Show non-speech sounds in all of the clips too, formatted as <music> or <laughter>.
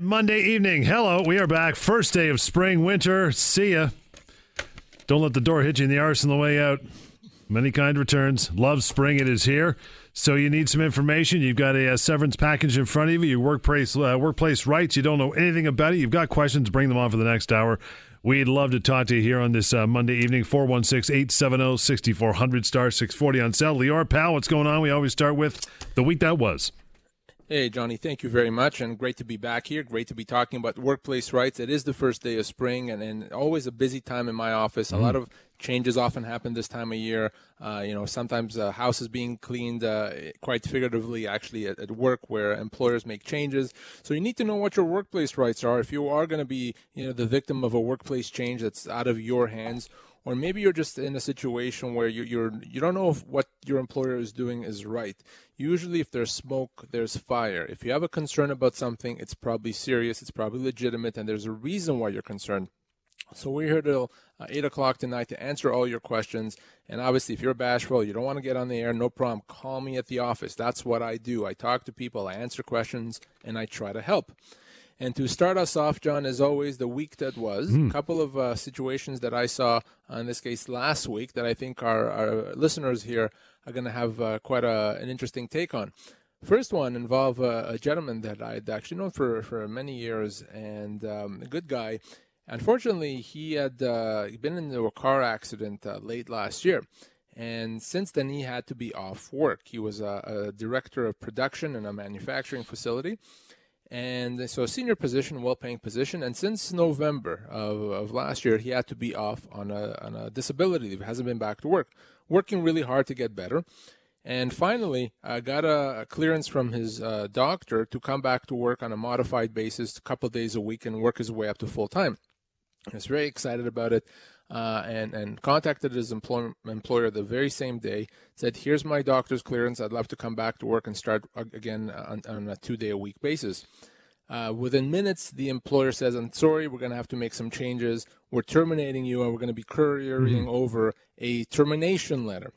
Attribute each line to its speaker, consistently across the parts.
Speaker 1: Monday evening. Hello, we are back. First day of spring, winter. See ya. Don't let the door hit you in the arse on the way out. Many kind returns. Love spring. It is here. So you need some information. You've got a, a severance package in front of you. Your workplace uh, workplace rights. You don't know anything about it. You've got questions. Bring them on for the next hour. We'd love to talk to you here on this uh, Monday evening. 416 870 6400 star 640 on cell. Lior, pal, what's going on? We always start with the week that was.
Speaker 2: Hey, Johnny, thank you very much, and great to be back here. Great to be talking about workplace rights. It is the first day of spring, and, and always a busy time in my office. Mm. A lot of changes often happen this time of year. Uh, you know, sometimes a house is being cleaned uh, quite figuratively, actually, at, at, work where employers make changes. So you need to know what your workplace rights are if you are going to be, you know, the victim of a workplace change that's out of your hands or maybe you're just in a situation where you, you're you don't know if what your employer is doing is right. Usually, if there's smoke, there's fire. If you have a concern about something, it's probably serious, it's probably legitimate, and there's a reason why you're concerned. So we're here till uh, 8 o'clock tonight to answer all your questions. And obviously, if you're bashful, you don't want to get on the air, no problem. Call me at the office. That's what I do. I talk to people, I answer questions, and I try to help. And to start us off, John, as always, the week that was, mm. a couple of uh, situations that I saw, uh, in this case last week, that I think our, our listeners here are going to have uh, quite a, an interesting take on. First one involved uh, a gentleman that I'd actually known for, for many years and um, a good guy. Unfortunately, he had uh, been into a car accident uh, late last year. And since then, he had to be off work. He was a, a director of production in a manufacturing facility and so a senior position, well-paying position. And since November of, of last year, he had to be off on a, on a disability leave. Hasn't been back to work, working really hard to get better. And finally, uh, got a, a, clearance from his uh, doctor to come back to work on a modified basis, a couple days a week, and work his way up to full time. I was very excited about it uh, and, and contacted his employ- employer the very same day, said, Here's my doctor's clearance. I'd love to come back to work and start again on, on a two day a week basis. Uh, within minutes, the employer says, I'm sorry, we're going to have to make some changes. We're terminating you, and we're going to be couriering mm-hmm. over a termination letter.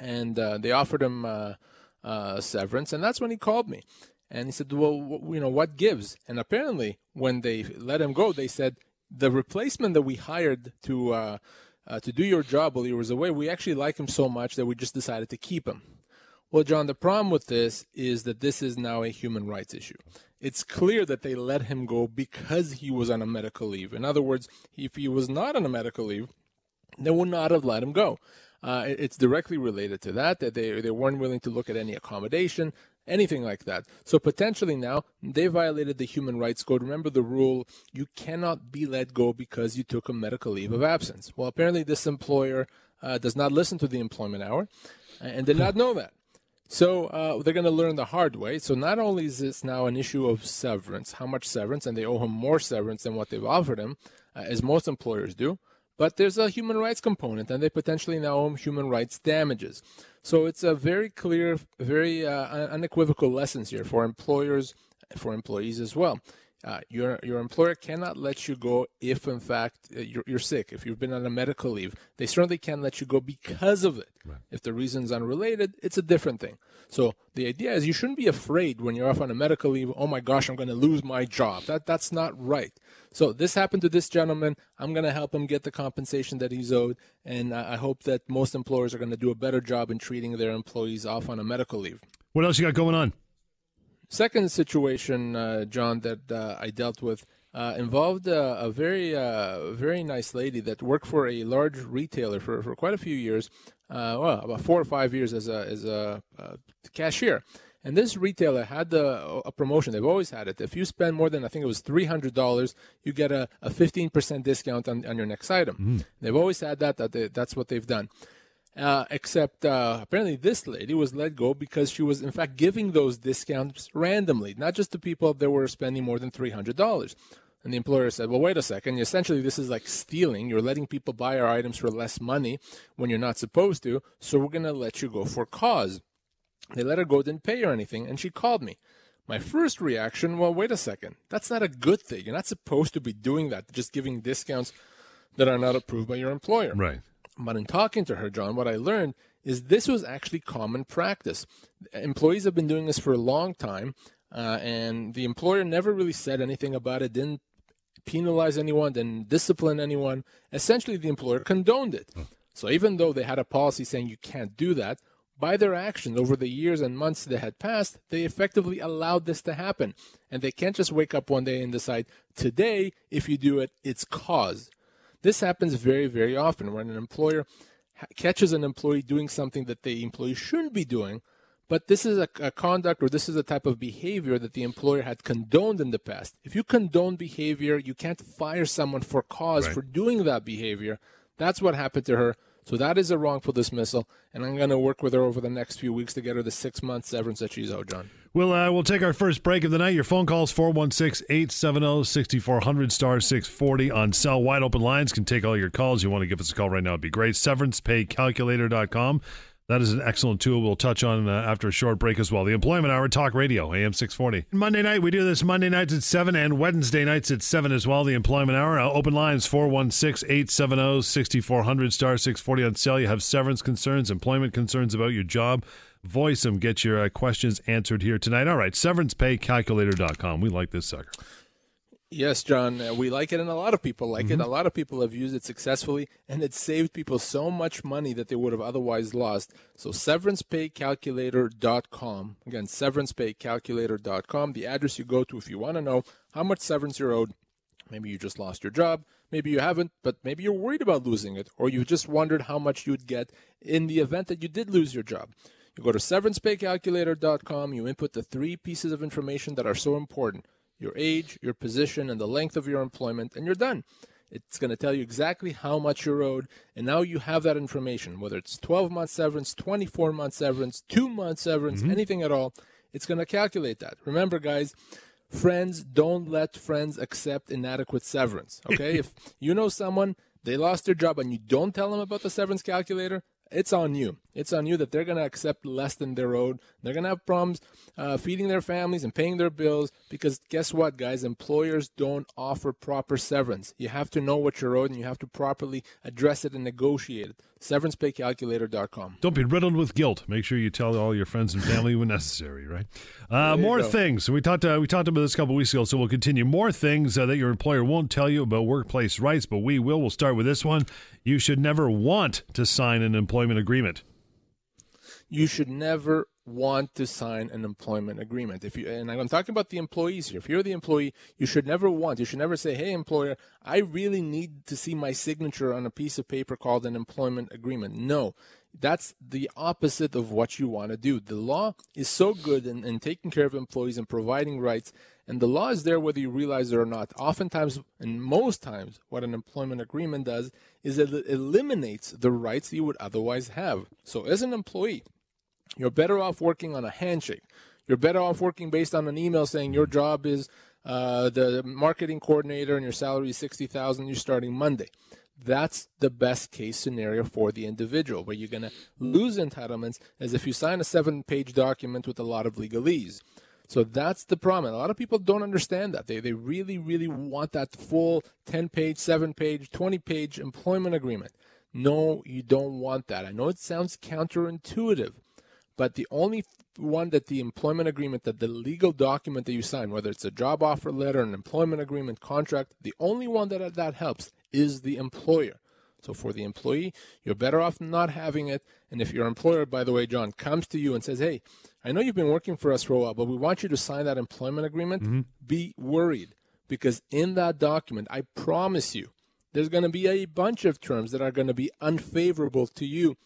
Speaker 2: And uh, they offered him uh, uh, severance, and that's when he called me. And he said, Well, w- you know, what gives? And apparently, when they let him go, they said, the replacement that we hired to uh, uh, to do your job while you was away, we actually like him so much that we just decided to keep him. Well, John, the problem with this is that this is now a human rights issue. It's clear that they let him go because he was on a medical leave. In other words, if he was not on a medical leave, they would not have let him go. Uh, it's directly related to that that they they weren't willing to look at any accommodation anything like that. So potentially now they violated the human rights code. Remember the rule you cannot be let go because you took a medical leave of absence. Well, apparently this employer uh, does not listen to the employment hour and did not know that. So uh, they're going to learn the hard way. So not only is this now an issue of severance, how much severance, and they owe him more severance than what they've offered him, uh, as most employers do, but there's a human rights component, and they potentially now owe human rights damages. So it's a very clear, very uh, unequivocal lessons here for employers, for employees as well. Uh, your your employer cannot let you go if, in fact, uh, you're, you're, sick. If you've been on a medical leave, they certainly can't let you go because of it. Right. If the reason's unrelated, it's a different thing. So the idea is you shouldn't be afraid when you're off on a medical leave. Oh my gosh, I'm going to lose my job. That that's not right. So this happened to this gentleman. I'm going to help him get the compensation that he's owed, and I hope that most employers are going to do a better job in treating their employees off on a medical leave.
Speaker 1: What else you got going on?
Speaker 2: Second situation, uh, John, that uh, I dealt with uh, involved a very, uh, very nice lady that worked for a large retailer for, for quite a few years, uh, well, about four or five years as a as a uh, cashier. And this retailer had the, a promotion. They've always had it. If you spend more than, I think it was $300, you get a, a 15% discount on, on your next item. Mm. They've always had that. that they, that's what they've done. Uh, except uh, apparently this lady was let go because she was in fact giving those discounts randomly, not just to people that were spending more than three hundred dollars. And the employer said, "Well, wait a second. Essentially, this is like stealing. You're letting people buy our items for less money when you're not supposed to. So we're gonna let you go for cause." They let her go, didn't pay her anything, and she called me. My first reaction, well, wait a second. That's not a good thing. You're not supposed to be doing that, just giving discounts that are not approved by your employer.
Speaker 1: Right.
Speaker 2: But in talking to her, John, what I learned is this was actually common practice. Employees have been doing this for a long time. uh, and the employer never really said anything about it, didn't penalize anyone, didn't discipline anyone. Essentially, the employer condoned it. So even though they had a policy saying you can't do that, by their actions over the years and months that had passed, they effectively allowed this to happen. And they can't just wake up one day and decide, today, if you do it, it's cause. This happens very, very often when an employer catches an employee doing something that the employee shouldn't be doing, but this is a, a, conduct or this is a type of behavior that the employer had condoned in the past. If you condone behavior, you can't fire someone for cause right. for doing that behavior. That's what happened to her. So that is a wrongful dismissal, and I'm going to work with her over the next few weeks to get her the six month severance that she's owed, John.
Speaker 1: We'll, uh, we'll take our first break of the night. Your phone calls 416 870 6400 star 640 on cell wide open lines. Can take all your calls. You want to give us a call right now, it'd be great. SeverancePayCalculator.com. That is an excellent tool we'll touch on uh, after a short break as well. The Employment Hour Talk Radio, AM 640. Monday night, we do this Monday nights at 7 and Wednesday nights at 7 as well. The Employment Hour. Uh, open lines 416 870 6400 star 640 on sale. You have severance concerns, employment concerns about your job. Voice them. Get your uh, questions answered here tonight. All right, severancepaycalculator.com. We like this sucker.
Speaker 2: Yes, John, uh, we like it, and a lot of people like mm-hmm. it. A lot of people have used it successfully, and it saved people so much money that they would have otherwise lost. So, severancepaycalculator.com. Again, severancepaycalculator.com, the address you go to if you want to know how much severance you're owed. Maybe you just lost your job, maybe you haven't, but maybe you're worried about losing it, or you just wondered how much you'd get in the event that you did lose your job. You go to severancepaycalculator.com, you input the three pieces of information that are so important your age, your position, and the length of your employment, and you're done. It's going to tell you exactly how much you're owed, and now you have that information, whether it's 12 month severance, 24 month severance, two month severance, mm-hmm. anything at all. It's going to calculate that. Remember, guys, friends don't let friends accept inadequate severance. Okay, <laughs> if you know someone they lost their job and you don't tell them about the severance calculator, it's on you. It's on you that they're going to accept less than they're owed. They're going to have problems uh, feeding their families and paying their bills because guess what, guys? Employers don't offer proper severance. You have to know what you're owed and you have to properly address it and negotiate it. SeverancePayCalculator.com.
Speaker 1: Don't be riddled with guilt. Make sure you tell all your friends and family when necessary, right? Uh, more go. things. We talked, uh, we talked about this a couple weeks ago, so we'll continue. More things uh, that your employer won't tell you about workplace rights, but we will. We'll start with this one. You should never want to sign an employment agreement
Speaker 2: you should never want to sign an employment agreement. If you and I'm talking about the employees here. If you're the employee, you should never want. You should never say, "Hey, employer, I really need to see my signature on a piece of paper called an employment agreement." No. That's the opposite of what you want to do. The law is so good in, in taking care of employees and providing rights, and the law is there whether you realize it or not. Oftentimes, and most times, what an employment agreement does is it eliminates the rights you would otherwise have. So, as an employee, you're better off working on a handshake. You're better off working based on an email saying your job is uh, the marketing coordinator and your salary is 60000 you're starting Monday. That's the best case scenario for the individual, where you're going to lose entitlements as if you sign a seven page document with a lot of legalese. So that's the problem. A lot of people don't understand that. They, they really, really want that full 10 page, 7 page, 20 page employment agreement. No, you don't want that. I know it sounds counterintuitive, but the only one that the employment agreement, that the legal document that you sign, whether it's a job offer letter, an employment agreement, contract, the only one that that helps is the employer. So for the employee, you're better off not having it. And if your employer, by the way, John, comes to you and says, "Hey, I know you've been working for us for a while, but we want you to sign that employment agreement," mm-hmm. be worried because in that document, I promise you, there's going to be a bunch of terms that are going to be unfavorable to you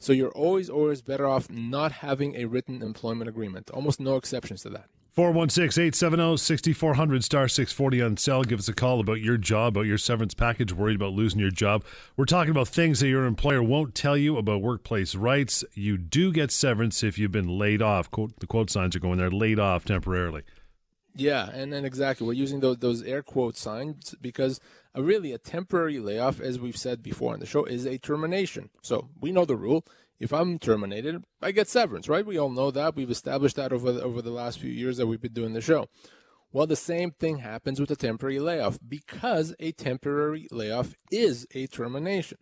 Speaker 2: so you're always, always better off not having a written employment agreement. Almost no exceptions to that.
Speaker 1: 416 870 6400 star 640 on cell. Give us a call about your job, about your severance package, worried about losing your job. We're talking about things that your employer won't tell you about workplace rights. You do get severance if you've been laid off. Quote, the quote signs are going there laid off temporarily.
Speaker 2: Yeah, and then exactly. We're using those, those air quote signs because a really a temporary layoff, as we've said before on the show, is a termination. So we know the rule. If I'm terminated, I get severance, right? We all know that. We've established that over the, over the last few years that we've been doing the show. Well, the same thing happens with a temporary layoff because a temporary layoff is a termination.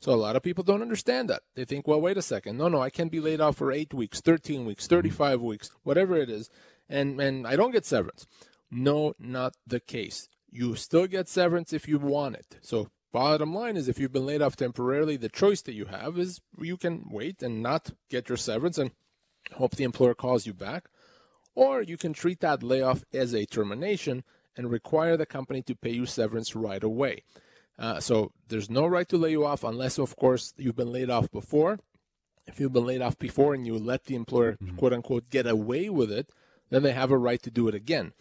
Speaker 2: So a lot of people don't understand that. They think, well, wait a second. No, no, I can be laid off for eight weeks, 13 weeks, mm-hmm. 35 weeks, whatever it is. and, and I don't get severance. No, not the case. You still get severance if you want it. So bottom line is if you've been laid off temporarily, the choice that you have is you can wait and not get your severance and hope the employer calls you back. Or you can treat that layoff as a termination and require the company to pay you severance right away. Uh, so there's no right to lay you off unless, of course, you've been laid off before. If you've been laid off before and you let the employer, mm-hmm. quote unquote, get away with it, then they have a right to do it again.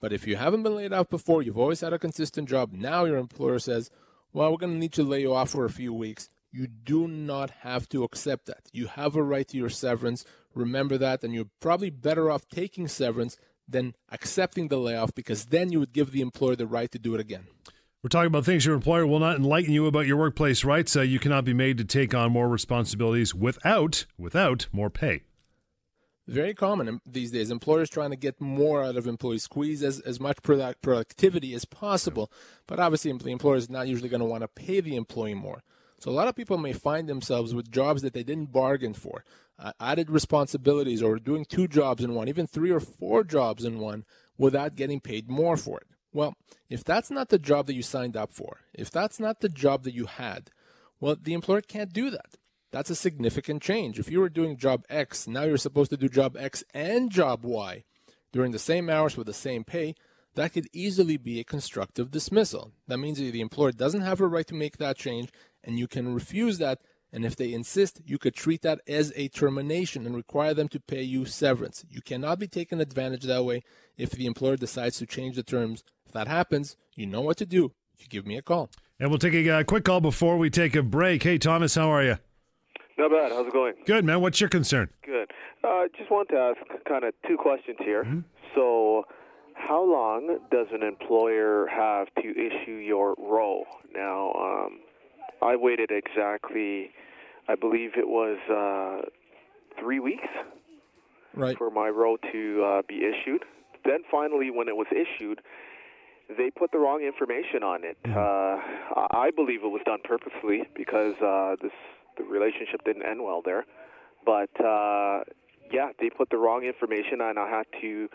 Speaker 2: But if you haven't been laid off before, you've always had a consistent job, now your employer says, well, we're going to need to lay you off for a few weeks. You do not have to accept that. You have a right to your severance. Remember that, and you're probably better off taking severance than accepting the layoff because then you would give the employer the right to do it again.
Speaker 1: We're talking about things your employer will not enlighten you about your workplace rights. Uh, you cannot be made to take on more responsibilities without without more pay.
Speaker 2: Very common these days. Employers trying to get more out of employees, squeeze as, as much product, productivity as possible. But obviously, the employer is not usually going to want to pay the employee more. So a lot of people may find themselves with jobs that they didn't bargain for, uh, added responsibilities, or doing two jobs in one, even three or four jobs in one, without getting paid more for it. Well, if that's not the job that you signed up for, if that's not the job that you had, well, the employer can't do that. That's a significant change. If you were doing job X, now you're supposed to do job X and job Y during the same hours with the same pay. That could easily be a constructive dismissal. That means that the employer doesn't have a right to make that change, and you can refuse that. And if they insist, you could treat that as a termination and require them to pay you severance. You cannot be taken advantage that way if the employer decides to change the terms if that happens, you know what to do. You give me a call.
Speaker 1: And we'll take a uh, quick call before we take a break. Hey, Thomas, how are you?
Speaker 3: Not bad. How's it going?
Speaker 1: Good, man. What's your concern?
Speaker 3: Good. Uh, just want to ask kind of two questions here. Mm-hmm. So, how long does an employer have to issue your ROE? Now, um, I waited exactly, I believe it was uh, three weeks
Speaker 2: right.
Speaker 3: for my ROE to uh, be issued. Then finally, when it was issued, they put the wrong information on it. Mm-hmm. Uh, I believe it was done purposely because uh, this the relationship didn't end well there. But uh, yeah, they put the wrong information, and I had to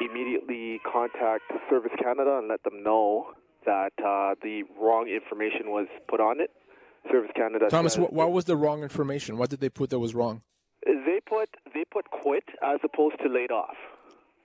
Speaker 3: immediately contact Service Canada and let them know that uh, the wrong information was put on it. Service Canada.
Speaker 2: Thomas, what, what was the wrong information? What did they put that was wrong?
Speaker 3: They put they put quit as opposed to laid off.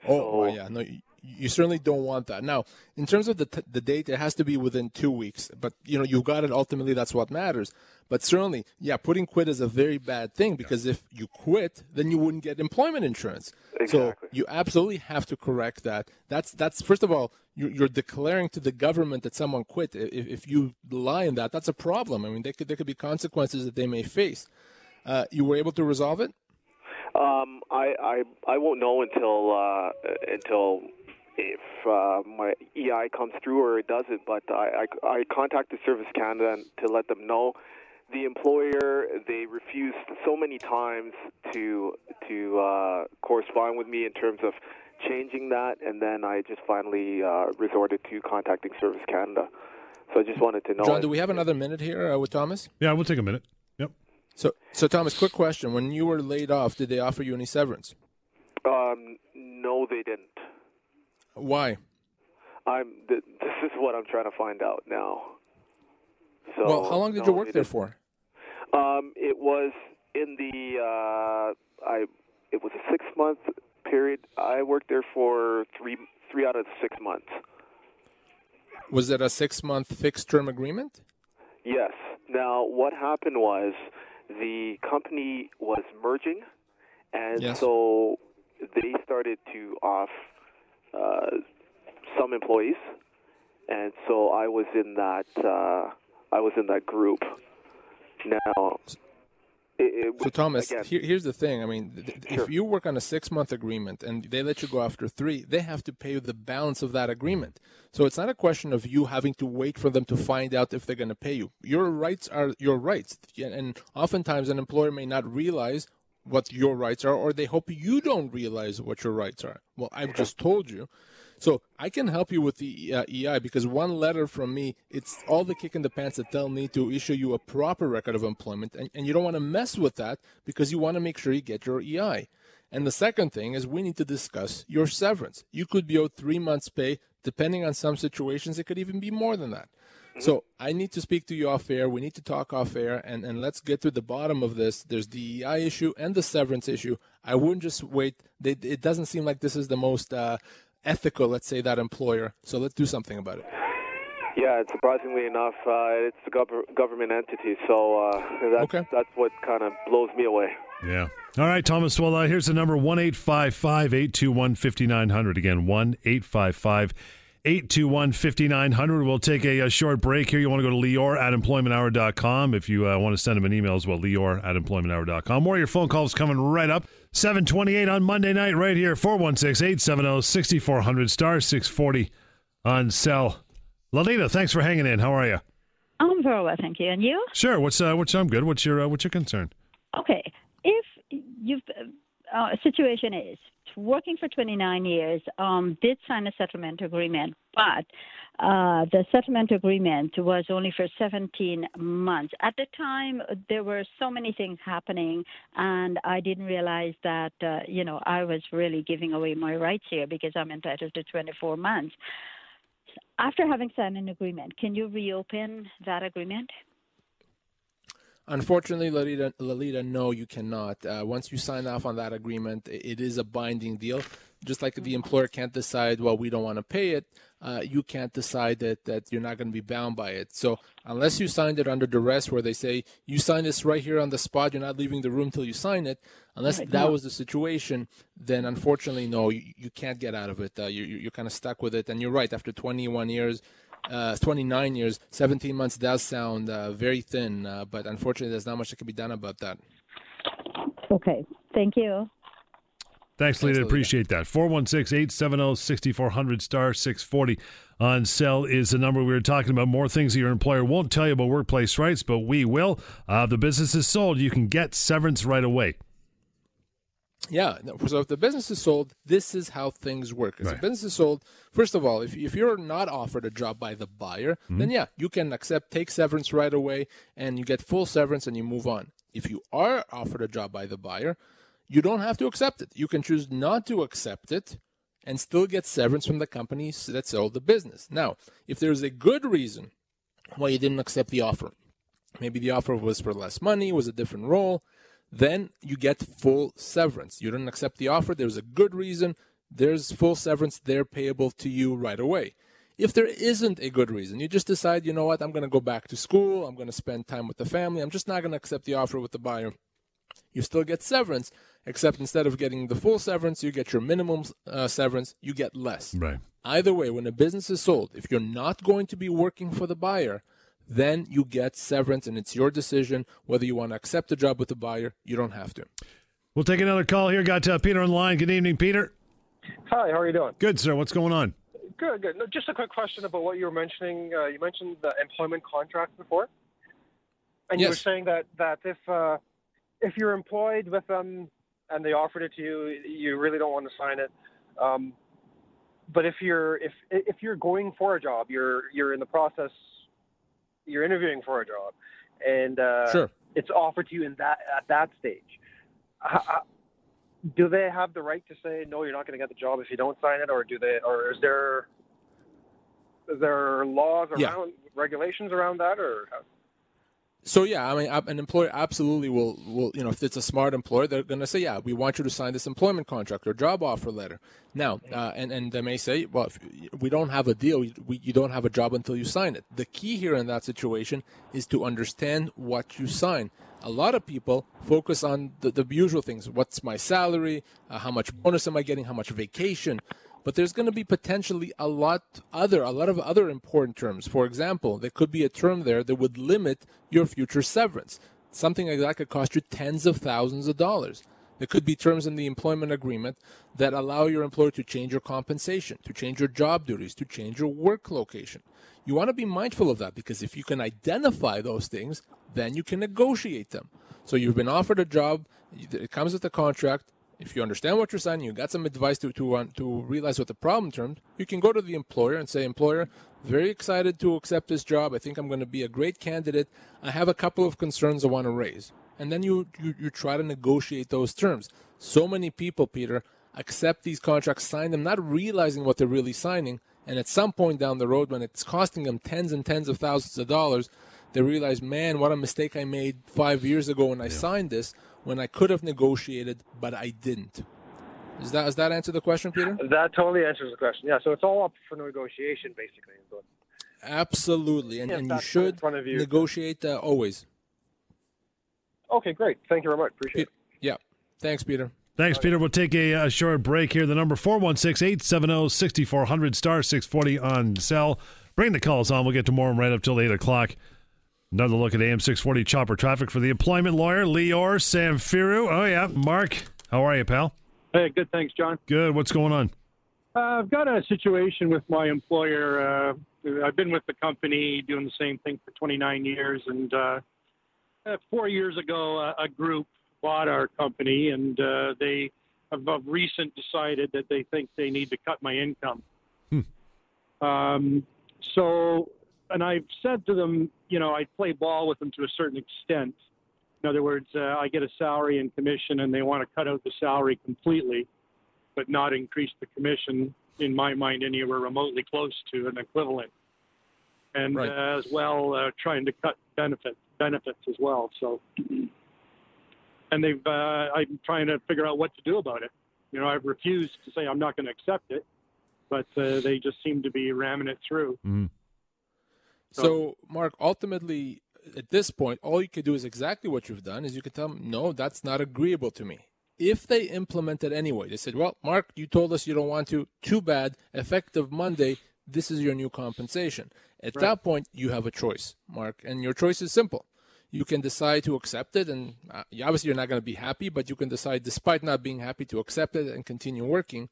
Speaker 2: Oh, so, oh yeah, no, you certainly don't want that. Now, in terms of the t- the date, it has to be within two weeks. But you know, you got it. Ultimately, that's what matters. But certainly, yeah, putting quit is a very bad thing because if you quit, then you wouldn't get employment insurance.
Speaker 3: Exactly.
Speaker 2: So you absolutely have to correct that. That's that's first of all, you're, you're declaring to the government that someone quit. If, if you lie in that, that's a problem. I mean, there could there could be consequences that they may face. Uh, you were able to resolve it.
Speaker 3: Um, I, I I won't know until uh, until if uh, my EI comes through or it doesn't. But I, I, I contacted Service Canada to let them know. The employer they refused so many times to to uh, correspond with me in terms of changing that, and then I just finally uh, resorted to contacting Service Canada. So I just wanted to know.
Speaker 2: John, do we have another minute here uh, with Thomas?
Speaker 1: Yeah, we'll take a minute. Yep.
Speaker 2: So, so Thomas, quick question: When you were laid off, did they offer you any severance?
Speaker 3: Um, no, they didn't.
Speaker 2: Why?
Speaker 3: I'm. Th- this is what I'm trying to find out now.
Speaker 2: So, well, how long did no, you work there for?
Speaker 3: Um, it was in the. Uh, I. It was a six month period. I worked there for three three out of six months.
Speaker 2: Was it a six month fixed term agreement?
Speaker 3: Yes. Now, what happened was the company was merging, and
Speaker 2: yes.
Speaker 3: so they started to off uh, some employees, and so I was in that uh, I was in that group. Now,
Speaker 2: it, it, so Thomas, here, here's the thing. I mean, th- sure. if you work on a six-month agreement and they let you go after three, they have to pay you the balance of that agreement. So it's not a question of you having to wait for them to find out if they're going to pay you. Your rights are your rights, and oftentimes an employer may not realize what your rights are, or they hope you don't realize what your rights are. Well, I've just told you. So I can help you with the uh, EI because one letter from me, it's all the kick in the pants that tell me to issue you a proper record of employment. And, and you don't want to mess with that because you want to make sure you get your EI. And the second thing is we need to discuss your severance. You could be owed three months' pay. Depending on some situations, it could even be more than that. So I need to speak to you off air. We need to talk off air, and, and let's get to the bottom of this. There's the EI issue and the severance issue. I wouldn't just wait. They, it doesn't seem like this is the most uh, ethical, let's say, that employer. So let's do something about it.
Speaker 3: Yeah, and surprisingly enough, uh, it's a gov- government entity, so uh, that's
Speaker 2: Okay.
Speaker 3: that's what kind of blows me away.
Speaker 1: Yeah. All right, Thomas. Well, uh, here's the number one eight five five eight two one fifty nine hundred. Again, one eight five five. 821 5900. We'll take a, a short break here. You want to go to Lior at employmenthour.com if you uh, want to send him an email as well. Lior at employmenthour.com. More of your phone calls coming right up. 728 on Monday night, right here. 416 870 6400 star 640 on cell. Lalita, thanks for hanging in. How are you?
Speaker 4: I'm very well, thank you. And you?
Speaker 1: Sure. What's uh, what's I'm good. What's your uh, what's your concern?
Speaker 4: Okay. If you've uh, situation is working for 29 years, um, did sign a settlement agreement, but uh, the settlement agreement was only for 17 months. At the time, there were so many things happening, and I didn't realize that uh, you know I was really giving away my rights here because I'm entitled to 24 months. After having signed an agreement, can you reopen that agreement?
Speaker 2: Unfortunately, Lalita, Lalita, no, you cannot. Uh, once you sign off on that agreement, it is a binding deal. Just like the employer can't decide, well, we don't want to pay it, uh, you can't decide that, that you're not going to be bound by it. So, unless you signed it under duress, where they say, you sign this right here on the spot, you're not leaving the room till you sign it, unless
Speaker 4: Right,
Speaker 2: that
Speaker 4: no.
Speaker 2: was the situation, then unfortunately, no, you, you can't get out of it. Uh, you- you're kind of stuck with it. And you're right, after 21 years, uh, 29 years, 17 months does sound uh, very thin, uh, but unfortunately, there's not much that can be done about that.
Speaker 4: Okay. Thank you.
Speaker 1: Thanks, Lita.
Speaker 2: Lita.
Speaker 1: Appreciate that. 416 870 6400 star 640 on cell is the number we were talking about. More things that your employer won't tell you about workplace rights, but we will. Uh, the business is sold. You can get severance right away.
Speaker 2: Yeah. So if the business is sold, this is how things work. If
Speaker 1: Right.
Speaker 2: the business is sold, first of all, if, if you're not offered a job by the buyer, hmm. then yeah, you can accept, take severance right away, and you get full severance and you move on. If you are offered a job by the buyer, you don't have to accept it. You can choose not to accept it and still get severance from the company that sold the business. Now, if there's a good reason why you didn't accept the offer, maybe the offer was for less money, was a different role, then you get full severance. You didn't accept the offer, there's a good reason, there's full severance they're payable to you right away. If there isn't a good reason, you just decide, you know what, I'm going to go back to school, I'm going to spend time with the family, I'm just not going to accept the offer with the buyer. You still get severance, except instead of getting the full severance, you get your minimum uh, severance, you get less.
Speaker 1: Right.
Speaker 2: Either way, when a business is sold, if you're not going to be working for the buyer, then you get severance and it's your decision whether you want to accept the job with the buyer. You don't have to.
Speaker 1: We'll take another call here. Got uh, Peter on the line. Good evening, Peter.
Speaker 5: Hi, how are you doing?
Speaker 1: Good, sir. What's going on?
Speaker 5: Good, good. No, just a quick question about what you were mentioning. Uh, you mentioned the employment contract before, and you were saying that that if uh, if you're employed with them and they offered it to you, you really don't want to sign it. Um, but if you're if if you're going for a job, you're you're in the process, you're interviewing for a job, and uh,
Speaker 2: Sure.
Speaker 5: it's offered to you in that at that stage. Do they have the right to say no? You're not going to get the job if you don't sign it, or do they? Or is there is there laws around
Speaker 2: Yeah.
Speaker 5: regulations around that, or how?
Speaker 2: So yeah, I mean, an employer absolutely will will you know if it's a smart employer, they're going to say, yeah, we want you to sign this employment contract or job offer letter. Now, uh, and and they may say, well, if we don't have a deal, we, we, you don't have a job until you sign it. The key here in that situation is to understand what you sign. A lot of people focus on the, the usual things: what's my salary, uh, how much bonus am I getting, how much vacation but there's going to be potentially a lot other a lot of other important terms. For example there could be a term there that would limit your future severance. Something like that could cost you tens of thousands of dollars. There could be terms in the employment agreement that allow your employer to change your compensation to change your job duties to change your work location. You want to be mindful of that because if you can identify those things then you can negotiate them. So you've been offered a job it comes with a contract if you understand what you're signing, you got some advice to to uh, to realize what the problem terms. You can go to the employer and say, "Employer, very excited to accept this job. I think I'm going to be a great candidate. I have a couple of concerns I want to raise." And then you, you you try to negotiate those terms. So many people, Peter, accept these contracts, sign them, not realizing what they're really signing. And at some point down the road, when it's costing them tens and tens of thousands of dollars, they realize, man, what a mistake I made five years ago when I signed this, when I could have negotiated, but I didn't. Is that does that answer the question, Peter?
Speaker 5: That totally answers the question. Yeah, so it's all up for negotiation, basically.
Speaker 2: Absolutely, and,
Speaker 5: Yeah,
Speaker 2: and you
Speaker 5: that's right in
Speaker 2: should
Speaker 5: front of you.
Speaker 2: negotiate uh, always.
Speaker 5: okay, great. Thank you very much. Appreciate it.
Speaker 2: Yeah. Thanks, Peter.
Speaker 1: Thanks, Peter. We'll take a, a short break here. The number 416 870 6400 star 640 on cell. Bring the calls on. We'll get to more right up till 8 o'clock. Another look at AM 640 chopper traffic for the employment lawyer, Lior Samfiru. Oh, yeah. Mark, how are you, pal?
Speaker 6: Hey, good. Thanks, John.
Speaker 1: Good. What's going on?
Speaker 6: Uh, I've got a situation with my employer. Uh, I've been with the company doing the same thing for 29 years, and uh, uh, four years ago, a, a group bought our company, and uh, they have of recent decided that they think they need to cut my income. Um, so, and I've said to them, you know, I play ball with them to a certain extent. In other words, uh, I get a salary and commission, and they want to cut out the salary completely, but not increase the commission. In my mind, anywhere remotely close to an equivalent, and
Speaker 2: Right.
Speaker 6: uh, as well uh, trying to cut benefits benefits as well. So, and they've uh, I'm trying to figure out what to do about it. You know, I've refused to say I'm not going to accept it, but uh, they just seem to be ramming it through.
Speaker 2: So, Mark, ultimately, at this point, all you could do is exactly what you've done is you could tell them, no, that's not agreeable to me. If they implement it anyway, they said, well, Mark, you told us you don't want to. Too bad. Effective Monday, this is your new compensation. At that point, you have a choice, Mark, and your choice is simple. You can decide to accept it, and uh, obviously you're not going to be happy, but you can decide, despite not being happy, to accept it and continue working.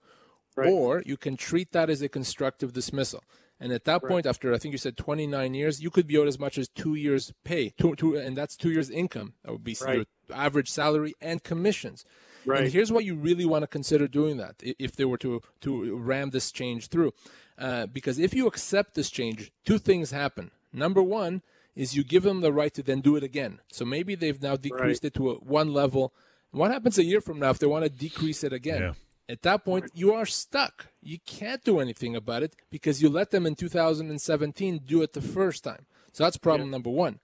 Speaker 2: Or you can treat that as a constructive dismissal. And at that point, after I think you said 29 years, you could be owed as much as two years' pay, two, two, and that's two years' income. That would be
Speaker 6: Right.
Speaker 2: your average salary and commissions.
Speaker 6: Right.
Speaker 2: And here's why you really want to consider doing that if they were to to ram this change through, uh, because if you accept this change, two things happen. Number one is you give them the right to then do it again. So maybe they've now decreased it to a one level. What happens a year from now if they want to decrease it again?
Speaker 1: Yeah.
Speaker 2: At that point, you are stuck. You can't do anything about it because you let them in 2017 do it the first time. So that's problem number one.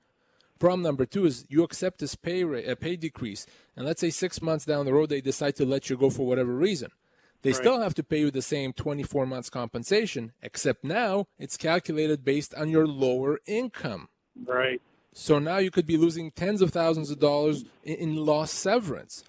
Speaker 2: Problem number two is you accept this pay ra- uh, pay decrease, and let's say six months down the road they decide to let you go for whatever reason. They still have to pay you the same 24 months compensation, except now it's calculated based on your lower income.
Speaker 6: Right.
Speaker 2: So now you could be losing tens of thousands of dollars in, lost severance.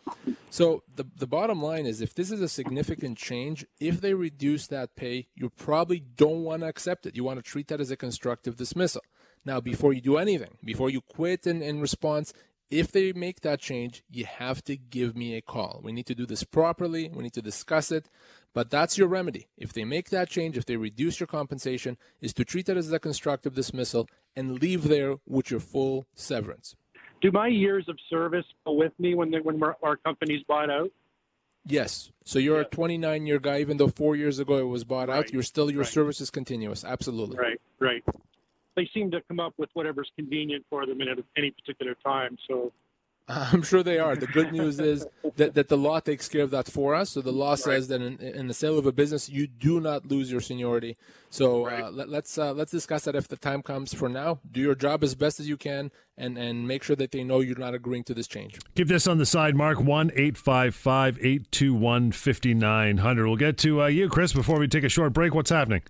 Speaker 2: So the the bottom line is, if this is a significant change, if they reduce that pay, you probably don't want to accept it. You want to treat that as a constructive dismissal. Now, before you do anything, before you quit in, in response, if they make that change, you have to give me a call. We need to do this properly. We need to discuss it. But that's your remedy. If they make that change, if they reduce your compensation, is to treat it as a constructive dismissal and leave there with your full severance.
Speaker 6: Do my years of service go with me when they, when our- company's bought out?
Speaker 2: Yes. So you're a 29 year guy, even though four years ago it was bought out.
Speaker 6: Right.
Speaker 2: You're still your
Speaker 6: Right.
Speaker 2: service is continuous. Absolutely.
Speaker 6: Right. Right. They seem to come up with whatever's convenient for them at any particular time. So <laughs>
Speaker 2: I'm sure they are. The good news <laughs> is that, that the law takes care of that for us. So the law says that in, in the sale of a business, you do not lose your seniority. So uh, let, let's uh, let's discuss that if the time comes. For now, do your job as best as you can, and and make sure that they know you're not agreeing to this change.
Speaker 1: Keep this on the side, Mark. 1 855 821 5900. We'll get to uh, you, Chris, before we take a short break. What's happening?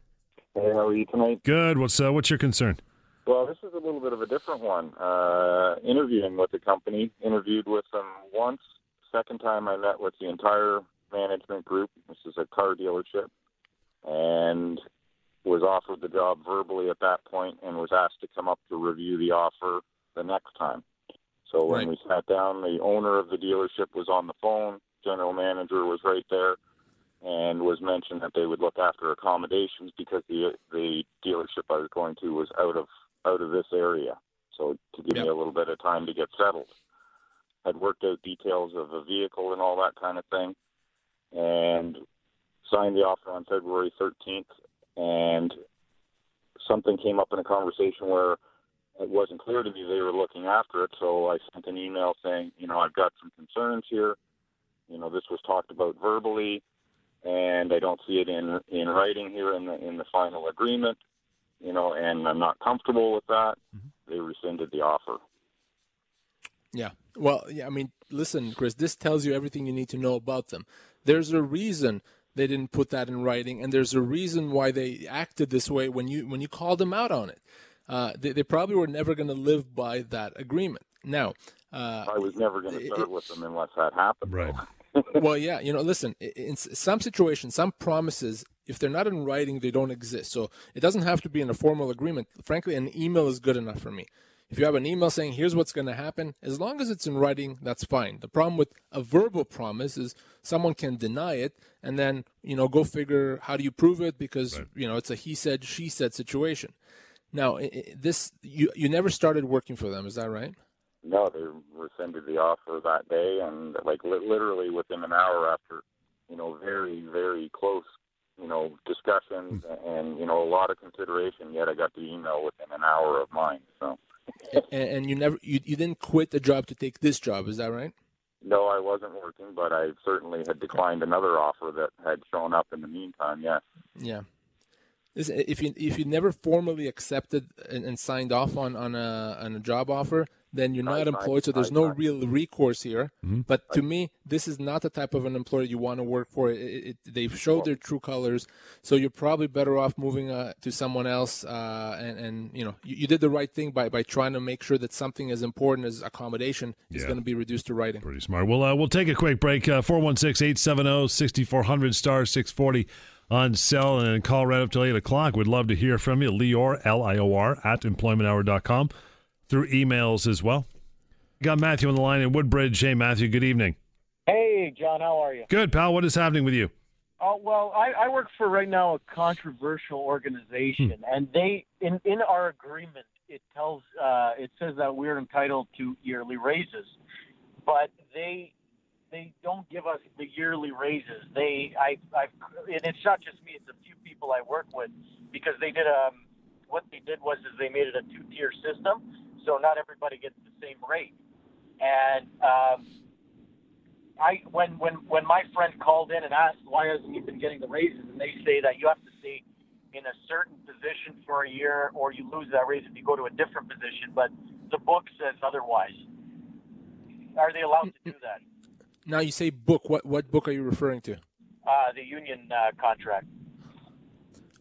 Speaker 7: Hey, how are you tonight?
Speaker 1: Good. What's uh, what's your concern?
Speaker 7: Well, this is a little bit of a different one. Uh, interviewing with the company, interviewed with them once. Second time I met with the entire management group. This is a car dealership, and was offered the job verbally at that point, and was asked to come up to review the offer the next time. So when
Speaker 2: Right.
Speaker 7: we sat down, the owner of the dealership was on the phone. General manager was right there, and was mentioned that they would look after accommodations because the the dealership I was going to was out of out of this area. So to give me a little bit of time to get settled. Had worked out details of the vehicle and all that kind of thing, and signed the offer on February 13th. And something came up in a conversation where it wasn't clear to me they were looking after it. So I sent an email saying, you know, I've got some concerns here. You know, this was talked about verbally, and I don't see it in in writing here in the in the final agreement. You know, and I'm not comfortable with that. Mm-hmm. They rescinded the offer.
Speaker 2: Yeah. Well, yeah. I mean, listen, Chris. This tells you everything you need to know about them. There's a reason they didn't put that in writing, and there's a reason why they acted this way when you when you called them out on it. Uh, they, they, probably were never going to live by that agreement. Now, uh,
Speaker 7: I was never going to start it, with them unless that happened.
Speaker 1: Right. <laughs>
Speaker 2: well, yeah, you know, listen, in some situations, some promises, if they're not in writing, they don't exist. So it doesn't have to be in a formal agreement. Frankly, an email is good enough for me. If you have an email saying, here's what's going to happen, as long as it's in writing, that's fine. The problem with a verbal promise is someone can deny it and then, you know, go figure how do you prove it because, right. you know, it's a he said, she said situation. Now, this, you, you never started working for them, is that right?
Speaker 7: No, they rescinded the offer that day and like li- literally within an hour after, you know, very, very close you know, discussions hmm. and, you know, a lot of consideration, yet I got the email within an hour of mine. So
Speaker 2: and, and, you never you, you didn't quit the job to take this job, is that right?
Speaker 7: No, I wasn't working, but I certainly had declined another offer that had shown up in the meantime. Yes.
Speaker 2: Yeah. If you if you never formally accepted and, and signed off on on a on a job offer, then you're not employed, so there's no real recourse here. Mm-hmm. But to me, this is not the type of an employer you want to work for. It, it, they've showed their true colors, so you're probably better off moving uh, to someone else. Uh, and, and, you know, you, you, did the right thing by, by trying to make sure that something as important as accommodation is going to be reduced to writing.
Speaker 1: Pretty smart. Well, uh, we'll take a quick break. Uh, 416 870 6400 star 640 on cell and call right up till 8 o'clock. We'd love to hear from you. Lior, L I O R, at employmenthour.com through emails as well. Got Matthew on the line in Woodbridge. Hey, Matthew, good evening.
Speaker 8: Hey, John, how are you?
Speaker 1: Good, pal. What is happening with you?
Speaker 8: Oh well, I, I work for right now a controversial organization, hmm. and they in in our agreement it tells uh, it says that we're entitled to yearly raises, but they they don't give us the yearly raises. They I I and it's not just me; it's a few people I work with because they did um what they did was is they made it a two tier system so not everybody gets the same rate. And um, I, when when when my friend called in and asked why hasn't he been getting the raises, and they say that you have to stay in a certain position for a year, or you lose that raise if you go to a different position. But the book says otherwise. Are they allowed to do that?
Speaker 2: Now you say book. What what book are you referring to?
Speaker 8: Uh, the union uh, contract.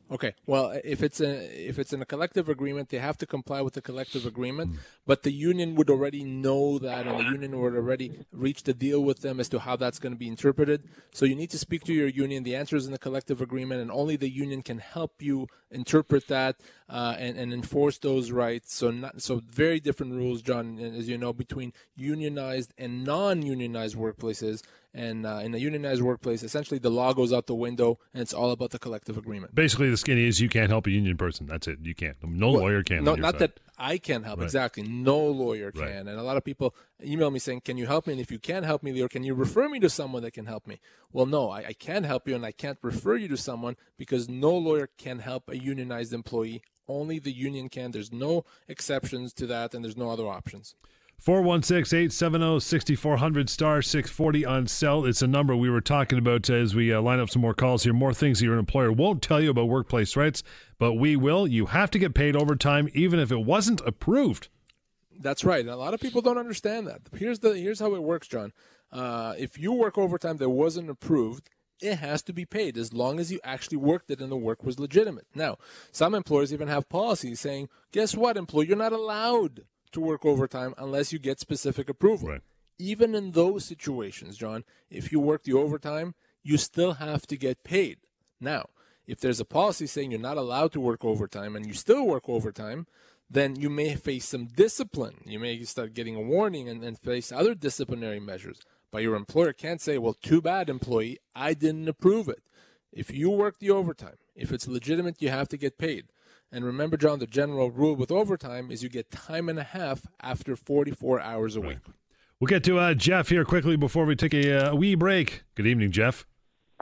Speaker 2: Okay. Well, if it's a if it's in a collective agreement, they have to comply with the collective agreement. But the union would already know that, and the union would already reach the deal with them as to how that's going to be interpreted. So you need to speak to your union. The answer is in the collective agreement, and only the union can help you interpret that uh, and, and enforce those rights. So not so very different rules, John, as you know, between unionized and non-unionized workplaces. And uh, in a unionized workplace, essentially the law goes out the window, and it's all about the collective agreement.
Speaker 1: Basically, the skinny is you can't help a union person. That's it. You can't. No well, lawyer can.
Speaker 2: No, not
Speaker 1: side.
Speaker 2: that I can help. Right. Exactly. No lawyer can. Right. And a lot of people email me saying, "Can you help me? And if you can't help me, or can you refer me to someone that can help me?" Well, no, I, I can't help you, and I can't refer you to someone because no lawyer can help a unionized employee. Only the union can. There's no exceptions to that, and there's no other options.
Speaker 1: 416 870 6400 star 640 on cell. It's a number we were talking about as we uh, line up some more calls here. More things your employer won't tell you about workplace rights, but we will. You have to get paid overtime even if it wasn't approved.
Speaker 2: That's right. And a lot of people don't understand that. Here's the here's how it works, John. Uh, if you work overtime that wasn't approved, it has to be paid as long as you actually worked it and the work was legitimate. Now, some employers even have policies saying, guess what, employee, you're not allowed to work overtime unless you get specific approval. Right. Even in those situations, John, if you work the overtime, you still have to get paid. Now, if there's a policy saying you're not allowed to work overtime and you still work overtime, then you may face some discipline. You may start getting a warning and, and face other disciplinary measures. But your employer can't say, well, too bad, employee, I didn't approve it. If you work the overtime, if it's legitimate, you have to get paid. And remember, John, the general rule with overtime is you get time and a half after 44 hours a week.
Speaker 1: We'll get to uh, Jeff here quickly before we take a, uh, wee break. Good evening, Jeff.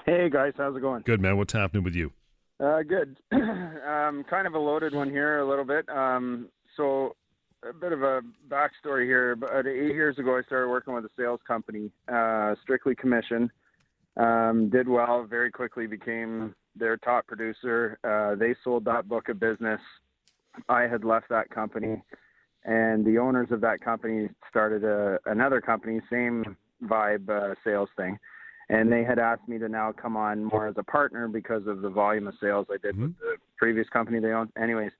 Speaker 9: Hey, guys. How's it going?
Speaker 1: Good, man. What's happening with you?
Speaker 9: Uh, good. <clears throat> um, kind of a loaded one here, a little bit. Um, so, a bit of a backstory here. About eight years ago, I started working with a sales company, uh, strictly commission. Um, did well, very quickly became their top producer. Uh, they sold that book of business. I had left that company, and the owners of that company started a, another company, same vibe uh, sales thing. And they had asked me to now come on more as a partner because of the volume of sales I did mm-hmm. with the previous company they owned. Anyways,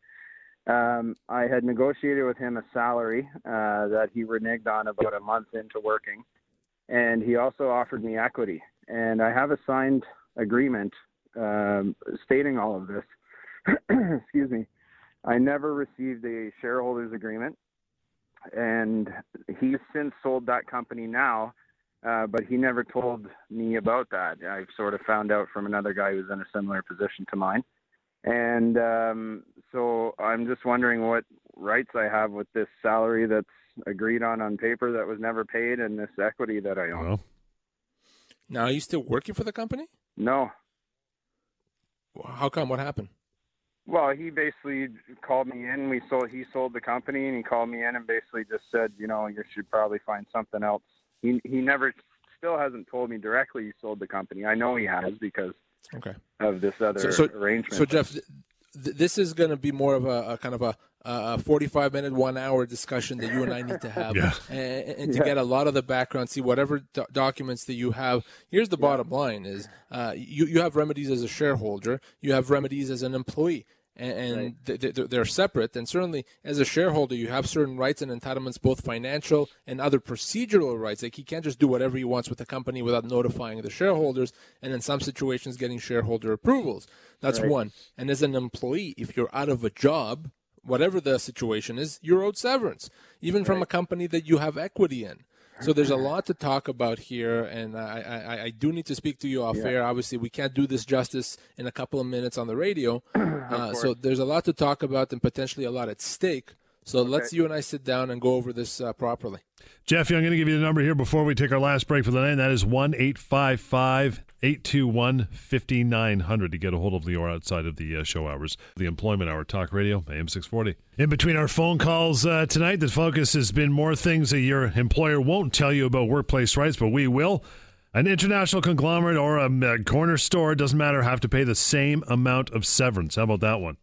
Speaker 9: um, I had negotiated with him a salary uh, that he reneged on about a month into working, and he also offered me equity. And I have a signed agreement um, stating all of this. <clears throat> Excuse me. I never received a shareholders agreement, and he's since sold that company now. Uh, but he never told me about that. I've sort of found out from another guy who's in a similar position to mine. And um, so I'm just wondering what rights I have with this salary that's agreed on on paper that was never paid and this equity that I own. Well.
Speaker 2: Now, are you still working for the company?
Speaker 9: No.
Speaker 2: How come? What happened?
Speaker 9: Well, he basically called me in. We sold. He sold the company, and he called me in and basically just said, you know, you should probably find something else. He he never, still hasn't told me directly he sold the company. I know he has because
Speaker 2: okay.
Speaker 9: of this other so,
Speaker 2: so,
Speaker 9: arrangement.
Speaker 2: So Jeff, th- this is going to be more of a, a kind of a, a 45 minute, one hour discussion that you and I need to have, <laughs>
Speaker 1: yeah.
Speaker 2: and, and, to yeah. get a lot of the background, see whatever do- documents that you have. Here's the yeah. bottom line: is uh, you you have remedies as a shareholder, you have remedies as an employee and, right. they're separate. And certainly, as a shareholder, you have certain rights and entitlements, both financial and other procedural rights. Like he can't just do whatever he wants with the company without notifying the shareholders, and in some situations, getting shareholder approvals. That's right. one. And as an employee, if you're out of a job, whatever the situation is, you're owed severance, even right. from a company that you have equity in. So there's a lot to talk about here, and I, I, I do need to speak to you off yeah. air. Obviously, we can't do this justice in a couple of minutes on the radio. <clears throat> Uh, so there's a lot to talk about and potentially a lot at stake. So okay. let's you and I sit down and go over this uh, properly.
Speaker 1: Jeffy, I'm going to give you the number here before we take our last break for the night. That is 1 855 821 5900 to get a hold of Lior outside of the uh, show hours. The Employment Hour Talk Radio, AM 640. In between our phone calls uh, tonight, the focus has been more things that your employer won't tell you about workplace rights, but we will. An international conglomerate or a, a corner store, doesn't matter, have to pay the same amount of severance. How about that one?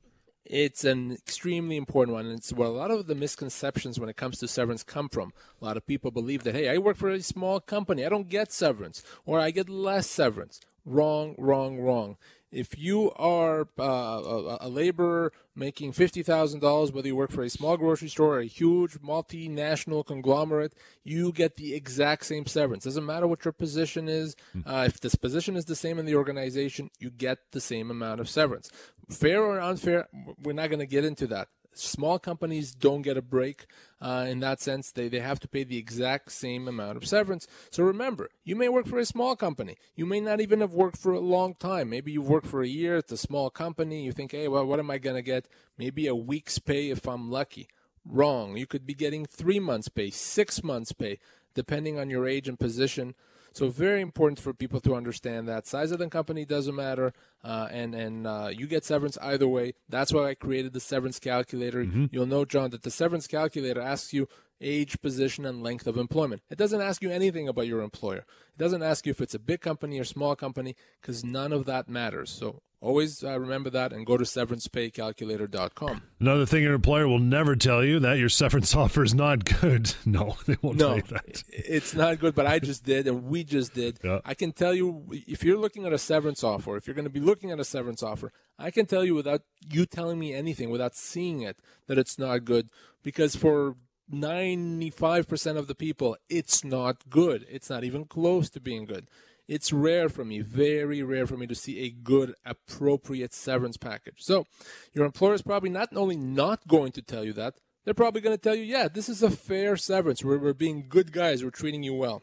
Speaker 2: It's an extremely important one. And it's where a lot of the misconceptions when it comes to severance come from. A lot of people believe that, hey, I work for a small company. I don't get severance, or I get less severance. Wrong, wrong, wrong if you are uh, a, a, laborer making $50,000, whether you work for a small grocery store or a huge multinational conglomerate, you get the exact same severance. Doesn't matter what your position is. Hmm. Uh, if this position is the same in the organization, you get the same amount of severance. Fair or unfair, we're not going to get into that small companies don't get a break uh, in that sense. They, they have to pay the exact same amount of severance. So remember, you may work for a small company. You may not even have worked for a long time. Maybe you've worked for a year. It's a small company. You think, hey, well, what am I going to get? Maybe a week's pay if I'm lucky. Wrong. You could be getting three months' pay, six months' pay, depending on your age and position. So very important for people to understand that size of the company doesn't matter, uh, and and uh, you get severance either way. That's why I created the severance calculator. Mm-hmm. You'll know, John, that the severance calculator asks you age, position, and length of employment. It doesn't ask you anything about your employer. It doesn't ask you if it's a big company or small company because none of that matters. So Always uh, remember that and go to severancepaycalculator.com.
Speaker 1: Another thing your employer will never tell you that your severance <laughs> offer is not good. <laughs> No, they won't
Speaker 2: no,
Speaker 1: tell you that.
Speaker 2: It's not good, but I just did and we just did. Yeah. I can tell you if you're looking at a severance offer, if you're going to be looking at a severance offer, I can tell you without you telling me anything, without seeing it, that it's not good because for 95% of the people, it's not good. It's not even close to being good. It's rare for me, very rare for me to see a good, appropriate severance package. So, your employer is probably not only not going to tell you that, they're probably going to tell you, yeah, this is a fair severance. We're, we're being good guys. We're treating you well.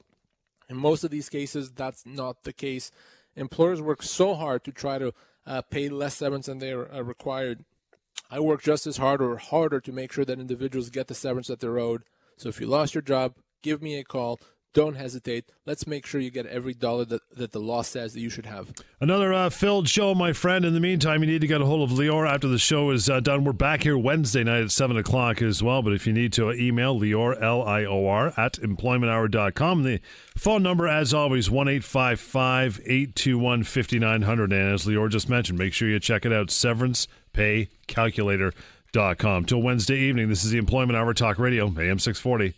Speaker 2: In most of these cases, that's not the case. Employers work so hard to try to uh, pay less severance than they are uh, required. I work just as hard or harder to make sure that individuals get the severance that they're owed. So if you lost your job, give me a call. don't hesitate. Let's make sure you get every dollar that, that the law says that you should have.
Speaker 1: Another uh, filled show, my friend. In the meantime, you need to get a hold of Lior after the show is uh, done. We're back here Wednesday night at 7 o'clock as well. But if you need to, uh, email Lior, L I O R, at employmenthour.com. The phone number, as always, 1 855 821 5900. And as Lior just mentioned, make sure you check it out severancepaycalculator.com. Till Wednesday evening, this is the Employment Hour Talk Radio, AM 640.